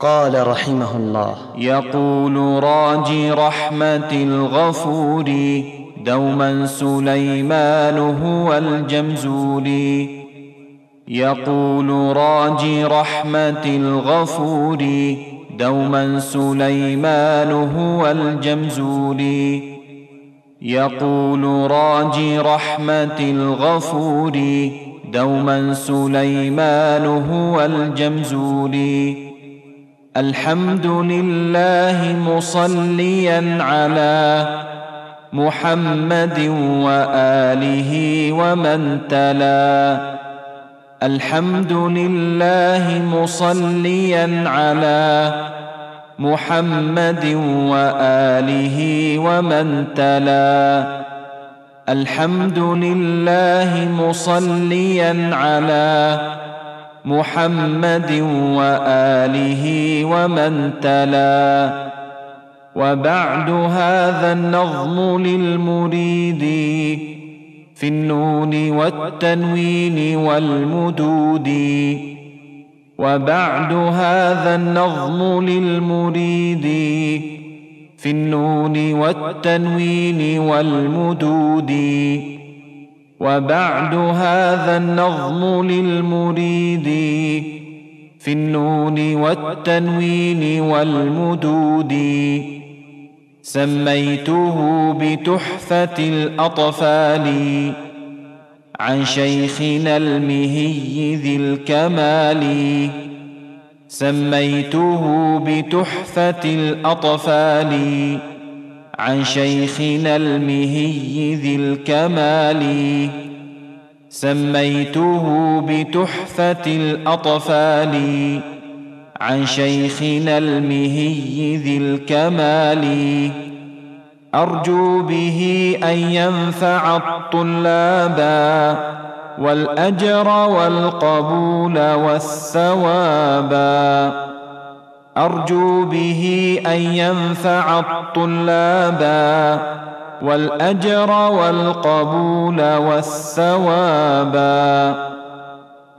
قال رحمه الله. يقول راجي رحمة الغفور دوما سليمان هو الجمزولي يقول راجي رحمة الغفور دوما سليمان هو الجمزولي يقول راجي رحمة الغفور دوما سليمان هو الجمزولي الحمد لله مصليا على محمد وآله ومن تلا. الحمد لله مصليا على محمد وآله ومن تلا. الحمد لله مصليا على محمد وآله ومن تلا. وبعد هذا النظم للمريد في النون والتنوين والمدود. وبعد هذا النظم للمريد في النون والتنوين والمدود. وبعد هذا النظم للمريد في النون والتنوين والمدود. سميته بتحفة الأطفال عن شيخنا المهي ذي الكمال. سميته بتحفة الأطفال عن شيخنا المهي ذي الكمال. سميته بتحفة الأطفال. عن شيخنا المهي ذي الكمال. أرجو به أن ينفع الطلاب والأجر والقبول والثواب. أرجو به أن ينفع الطلاب والأجر والقبول والثواب.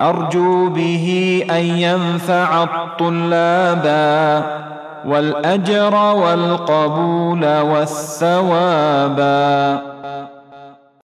أرجو به أن ينفع الطلاب والأجر والقبول والثواب.